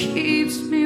keeps me.